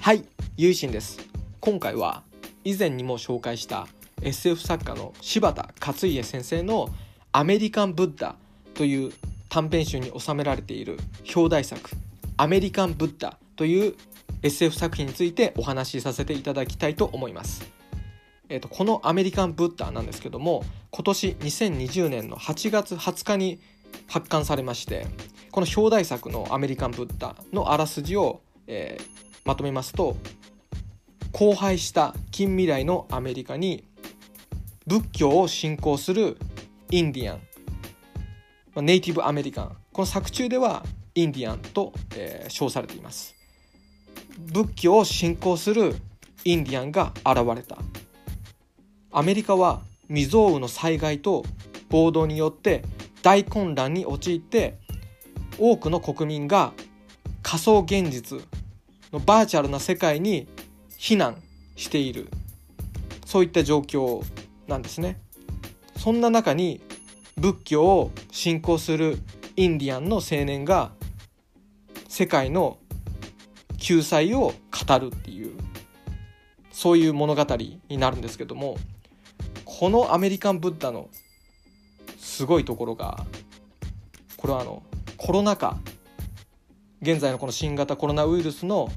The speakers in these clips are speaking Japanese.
はいゆいしんです今回は以前にも紹介した SF 作家の柴田勝家先生の「アメリカン・ブッダ」という短編集に収められている表題作「アメリカン・ブッダ」という SF 作品についてお話しさせていただきたいと思います。えーと、この「アメリカン・ブッダ」なんですけども今年2020年の8月20日に発刊されましてこの表題作の「アメリカン・ブッダ」のあらすじを、えー、まとめますと荒廃した近未来のアメリカに仏教を信仰するインディアンネイティブアメリカンこの作中ではインディアンと、えー、称されています。仏教を信仰するインディアンが現れた。アメリカは未曾有の災害と暴動によって大混乱に陥って多くの国民が仮想現実のバーチャルな世界に避難しているそういった状況なんですね。そんな中に仏教を信仰するインディアンの青年が世界の救済を語るっていうそういう物語になるんですけどもこのアメリカンブッダのすごいところがこれはあのコロナ禍現在のこの新型コロナウイルスの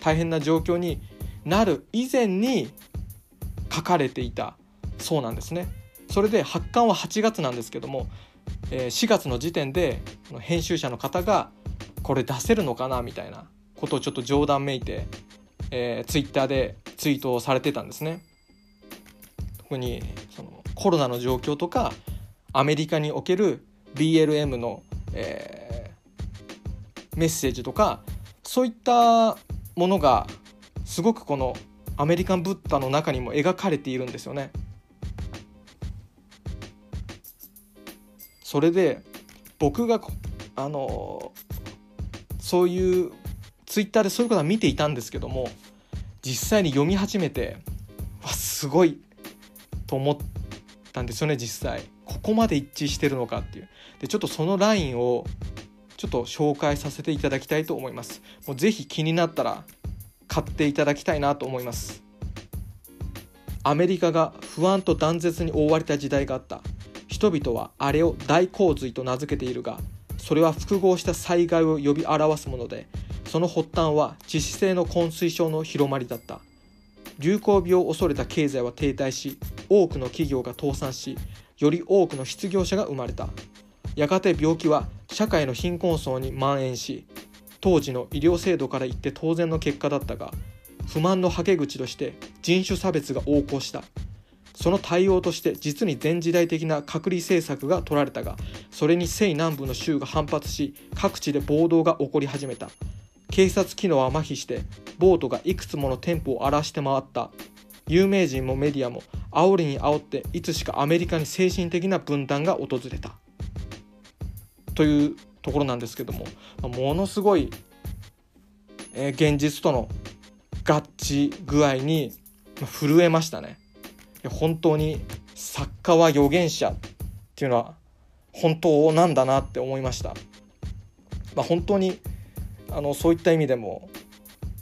大変な状況になる以前に書かれていたそうなんですね。それで発刊は8月なんですけども、4月の時点で編集者の方がこれ出せるのかなみたいなことをちょっと冗談めいて、えー、ツイッターでツイートをされてたんですね。特にそのコロナの状況とかアメリカにおける BLM の、えー、メッセージとかそういったものがすごくこのアメリカンブッダの中にも描かれているんですよね。それで僕があのそういうツイッターでそういうことは見ていたんですけども実際に読み始めてわすごいと思ったんですよね実際ここまで一致してるのかっていうでちょっとそのラインをちょっと紹介させていただきたいと思います。もうぜひ気になったら買っていただきたいなと思います。アメリカが不安と断絶に覆われた時代があった。人々はあれを大洪水と名付けているがそれは複合した災害を呼び表すものでその発端は致死性の昏睡症の広まりだった。流行病を恐れた経済は停滞し多くの企業が倒産しより多くの失業者が生まれた。やがて病気は社会の貧困層に蔓延し当時の医療制度から言って当然の結果だったが不満のはけ口として人種差別が横行した。その対応として実に前時代的な隔離政策が取られたがそれに西南部の州が反発し各地で暴動が起こり始めた。警察機能は麻痺してボートがいくつもの店舗を荒らして回った。有名人もメディアも煽りに煽っていつしかアメリカに精神的な分断が訪れた。というところなんですけどもものすごい、えー、現実との合致具合に震えましたね。本当に作家は預言者っていうのは本当なんだなって思いました。まあ、本当にあのそういった意味でも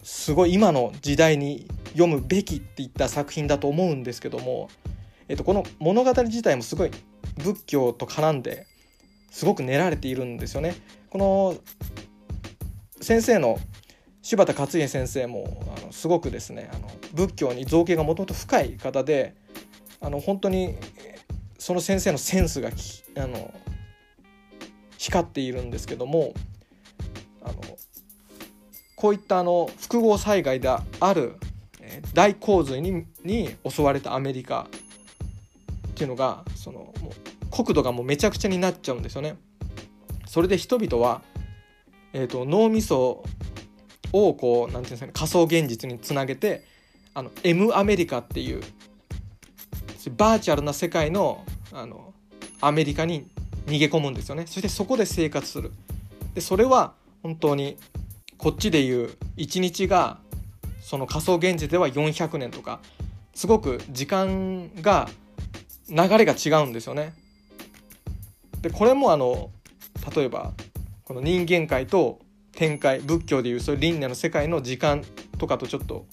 すごい今の時代に読むべきっていった作品だと思うんですけども、えっと、この物語自体もすごい仏教と絡んですごく練られているんですよね。この先生の柴田勝家先生もあのすごくですねあの仏教に造形がもともと深い方であの本当にその先生のセンスがあの光っているんですけどもあのこういったあの複合災害である大洪水にに襲われたアメリカっていうのがそのもう国土がもうめちゃくちゃになっちゃうんですよね。それで人々は、えーと、脳みそをこうなんていうんですかね仮想現実につなげてあの M アメリカっていうバーチャルな世界のあのアメリカに逃げ込むんですよね。そしてそこで生活する。でそれは本当にこっちでいう1日がその仮想現実では400年とかすごく時間が流れが違うんですよね。でこれもあの例えばこの人間界と天界仏教でいうそういう輪廻の世界の時間とかとちょっと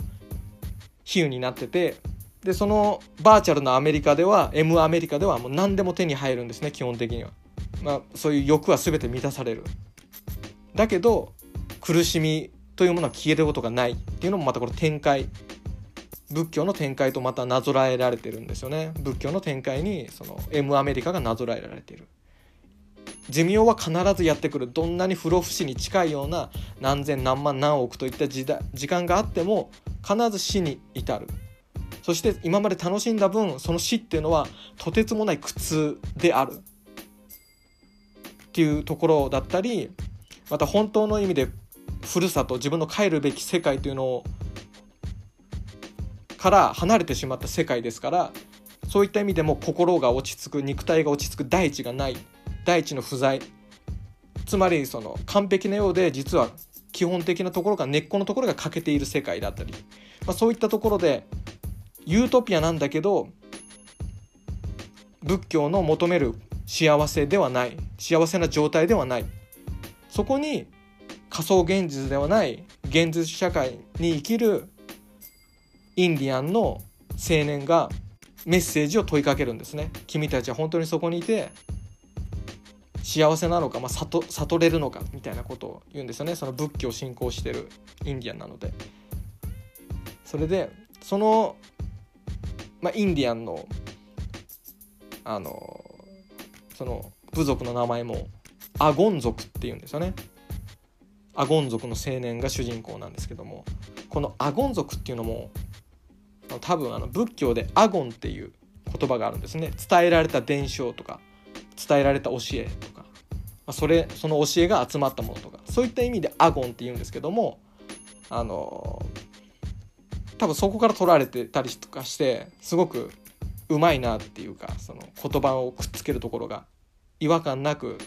比喩になっててでそのバーチャルなアメリカでは M アメリカではもう何でも手に入るんですね基本的には、まあ、そういう欲は全て満たされる。だけど苦しみというものは消えることがないっていうのもまたこれ展開仏教の展開とまたなぞらえられてるんですよね。仏教の展開にその M アメリカがなぞらえられてる。寿命は必ずやってくる。どんなに不老不死に近いような何千何万何億といった時間があっても必ず死に至る。そして今まで楽しんだ分その死っていうのはとてつもない苦痛である。っていうところだったりまた本当の意味でふるさと自分の帰るべき世界というのをから離れてしまった世界ですからそういった意味でも心が落ち着く肉体が落ち着く大地がない。大地の不在。つまりその完璧なようで実は基本的なところが根っこのところが欠けている世界だったり、まあ、そういったところでユートピアなんだけど仏教の求める幸せではない。幸せな状態ではない。そこに仮想現実ではない。現実社会に生きるインディアンの青年がメッセージを問いかけるんですね。君たちは本当にそこにいて幸せなのか、まあ、悟悟れるのかみたいなことを言うんですよね。その仏教を信仰してるインディアンなので。それでその、まあ、インディアンのあのその部族の名前もアゴン族っていうんですよね。アゴン族の青年が主人公なんですけどもこのアゴン族っていうのも多分あの仏教でアゴンっていう言葉があるんですね。伝えられた伝承とか。伝えられた教えとか、まあ、それその教えが集まったものとかそういった意味でアゴンって言うんですけどもあの多分そこから取られてたりとかしてすごくうまいなっていうかその言葉をくっつけるところが違和感なく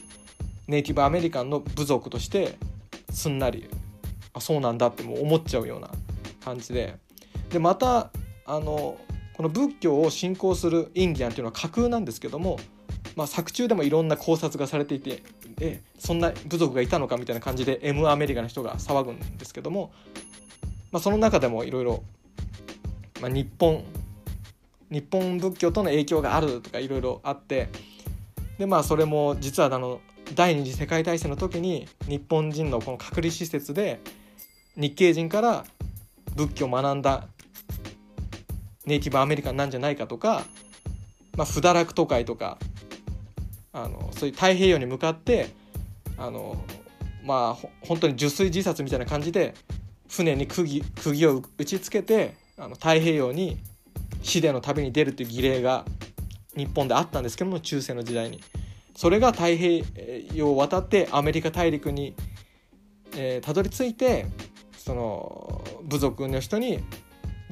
ネイティブアメリカンの部族としてすんなりあそうなんだってもう思っちゃうような感じで。でまたあのこの仏教を信仰するインディアンっていうのは架空なんですけども、まあ、作中でもいろんな考察がされていてえそんな部族がいたのかみたいな感じで M アメリカの人が騒ぐんですけども、まあ、その中でもいろいろ日本日本仏教との影響があるとかいろいろあってでまあそれも実はあの第二次世界大戦の時に日本人のこの隔離施設で日系人から仏教を学んだネイティブアメリカンなんじゃないかとか、まあ、不堕落都会とかあのそういう太平洋に向かってあのまあ本当に受水自殺みたいな感じで船に釘釘を打ちつけてあの太平洋に死での旅に出るという儀礼が日本であったんですけども中世の時代に。それが太平洋を渡ってアメリカ大陸にえー、たどり着いてその部族の人に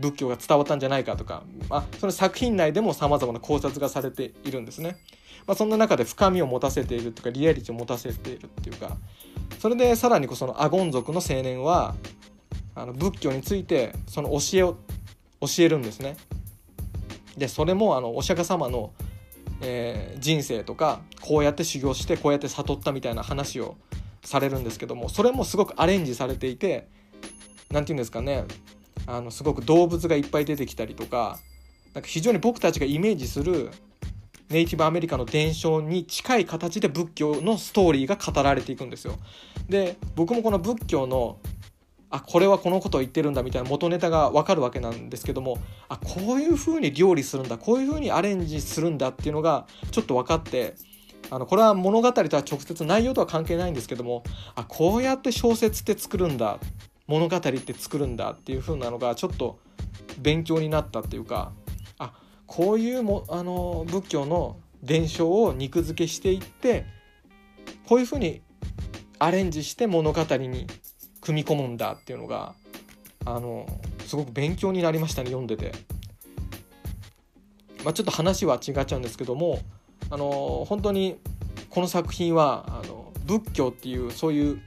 仏教が伝わったんじゃないかとか、まあ、その作品内でもさまざまな考察がされているんですね。まあ、そんな中で深みを持たせているというかリアリティを持たせているっていうかそれでさらにそのアゴン族の青年はあの仏教についてその教えを教えるんですね。でそれもあのお釈迦様の、えー、人生とかこうやって修行してこうやって悟ったみたいな話をされるんですけどもそれもすごくアレンジされていて何て言うんですかねあのすごく動物がいっぱい出てきたりとかなんか非常に僕たちがイメージするネイティブアメリカの伝承に近い形で仏教のストーリーが語られていくんですよ。で僕もこの仏教のあこれはこのことを言ってるんだみたいな元ネタが分かるわけなんですけどもあこういう風に料理するんだこういう風にアレンジするんだっていうのがちょっと分かってあのこれは物語とは直接内容とは関係ないんですけどもあこうやって小説って作るんだ物語って作るんだっていう風なのがちょっと勉強になったっていうかあこういうもあの仏教の伝承を肉付けしていってこういう風にアレンジして物語に組み込むんだっていうのがあのすごく勉強になりましたね読んでて。まあ、ちょっと話は違っちゃうんですけどもあの本当にこの作品はあの仏教っていうそういう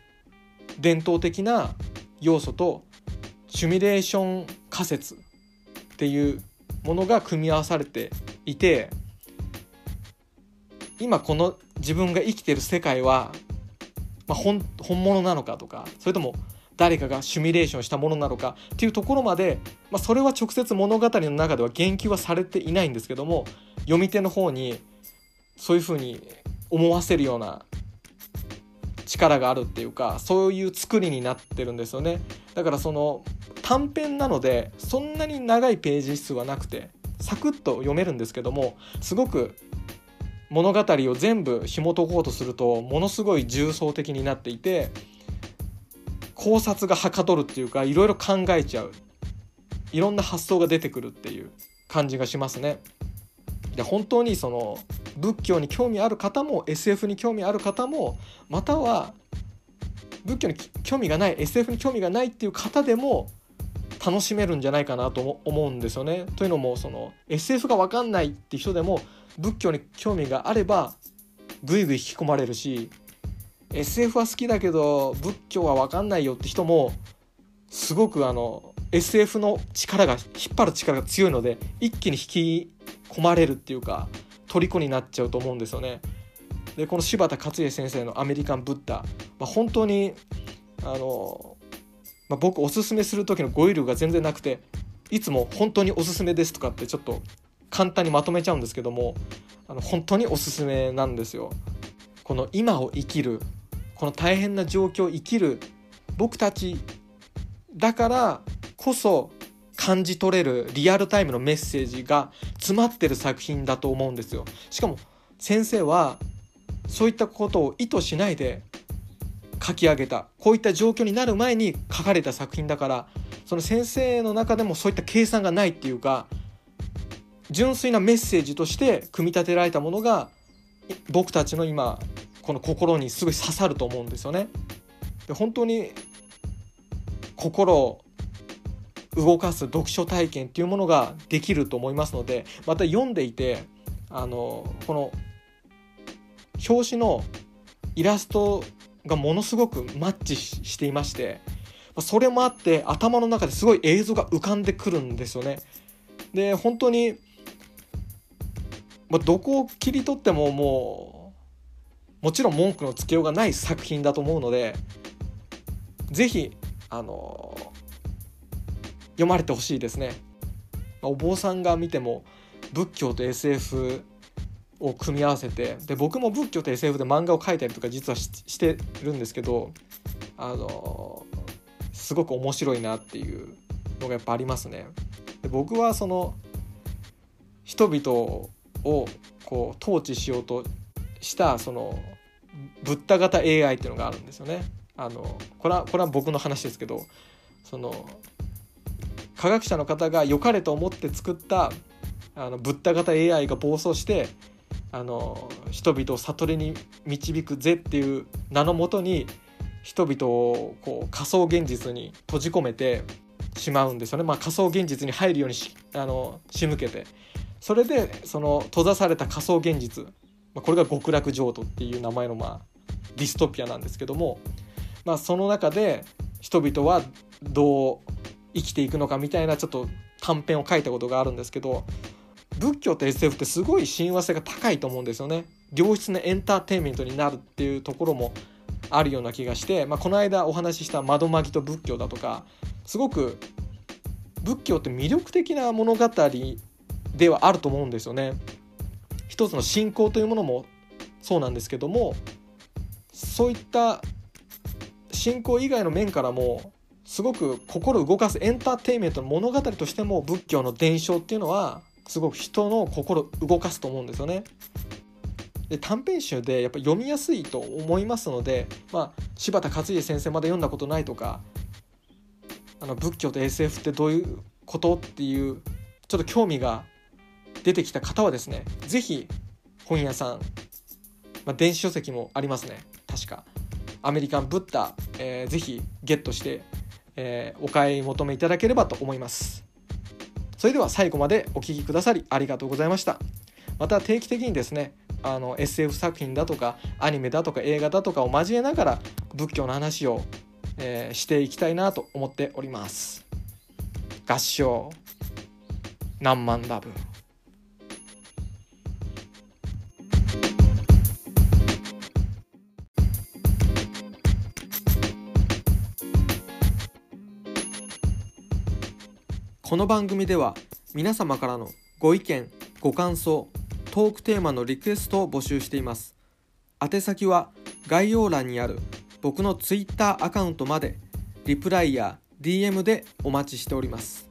伝統的な要素とシュミレーション仮説っていうものが組み合わされていて今この自分が生きてる世界は、まあ、本本物なのかとかそれとも誰かがシミュレーションしたものなのかっていうところまで、まあ、それは直接物語の中では言及はされていないんですけども読み手の方にそういうふうに思わせるような力があるっていうかそういう作りになってるんですよねだからその短編なのでそんなに長いページ数はなくてサクッと読めるんですけどもすごく物語を全部紐解こうとするとものすごい重層的になっていて考察がはかどるっていうかいろいろ考えちゃういろんな発想が出てくるっていう感じがしますね。で本当にその仏教に興味ある方も SF に興味ある方もまたは仏教に興味がない SF に興味がないっていう方でも楽しめるんじゃないかなと思うんですよね。というのもその SF が分かんないって人でも仏教に興味があればぐいぐい引き込まれるし SF は好きだけど仏教は分かんないよって人もすごくあの SF の力が引っ張る力が強いので一気に引き込まれるっていうか虜になっちゃうと思うんですよね。でこの柴田勝家先生の「アメリカン・ブッダ」まあ、本当にあの、まあ、僕おすすめする時の語彙力が全然なくていつも「本当におすすめです」とかってちょっと簡単にまとめちゃうんですけどもあの本当におすすめなんですよ。この今を生きるこの大変な状況を生きる僕たちだからこそ感じ取れるリアルタイムのメッセージが詰まってる作品だと思うんですよ。しかも先生はそういったことを意図しないで書き上げたこういった状況になる前に書かれた作品だからその先生の中でもそういった計算がないっていうか純粋なメッセージとして組み立てられたものが僕たちの今この心にすごい刺さると思うんですよね。で本当に心を動かす読書体験っていうものができると思いますのでまた読んでいてあのこの表紙のイラストがものすごくマッチしていましてそれもあって頭の中ですごい映像が浮かんでくるんですよね。で本当に、まあ、どこを切り取ってももうもちろん文句のつけようがない作品だと思うので是非あの読まれてほしいですね。お坊さんが見ても仏教と SF を組み合わせてで僕も仏教と SF で漫画を描いたりとか実はしてるんですけどあのすごく面白いなっていうのがやっぱありますね。で僕はその人々をこう統治しようとしたそのブッダ型 AI っていうのがあるんですよね。あのこれはこれは僕の話ですけどその科学者の方が良かれと思って作ったあのブッダ型 AI が暴走してあの人々を悟りに導くぜっていう名のもとに人々をこう仮想現実に閉じ込めてしまうんですよね、まあ、仮想現実に入るようにしあの仕向けて。それでその閉ざされた仮想現実、まあ、これが極楽浄土っていう名前のまあディストピアなんですけども、まあ、その中で人々はどう生きていくのかみたいなちょっと短編を書いたことがあるんですけど仏教と SF ってすごい親和性が高いと思うんですよね。良質なエンターテインメントになるっていうところもあるような気がして、まあ、この間お話しした「窓マギと仏教」だとかすごく仏教って魅力的な物語ではあると思うんですよね。一つの信仰というものもそうなんですけどもそういった信仰以外の面からもすごく心動かすエンターテインメントの物語としても仏教の伝承っていうのはすごく人の心動かすと思うんですよね。で短編集でやっぱ読みやすいと思いますので、まあ、柴田勝家先生まで読んだことないとかあの仏教と SF ってどういうことっていうちょっと興味が出てきた方はですね是非本屋さん、まあ、電子書籍もありますね確かアメリカンブッダ、えー、ぜひゲットしてえー、お買い求めいただければと思います。それでは最後までお聴きくださりありがとうございました。また定期的にですねあの SF 作品だとかアニメだとか映画だとかを交えながら仏教の話を、えー、していきたいなと思っております。合唱。何万ラブ。この番組では皆様からのご意見ご感想トークテーマのリクエストを募集しています。宛先は概要欄にある僕の Twitter アカウントまでリプライや DM でお待ちしております。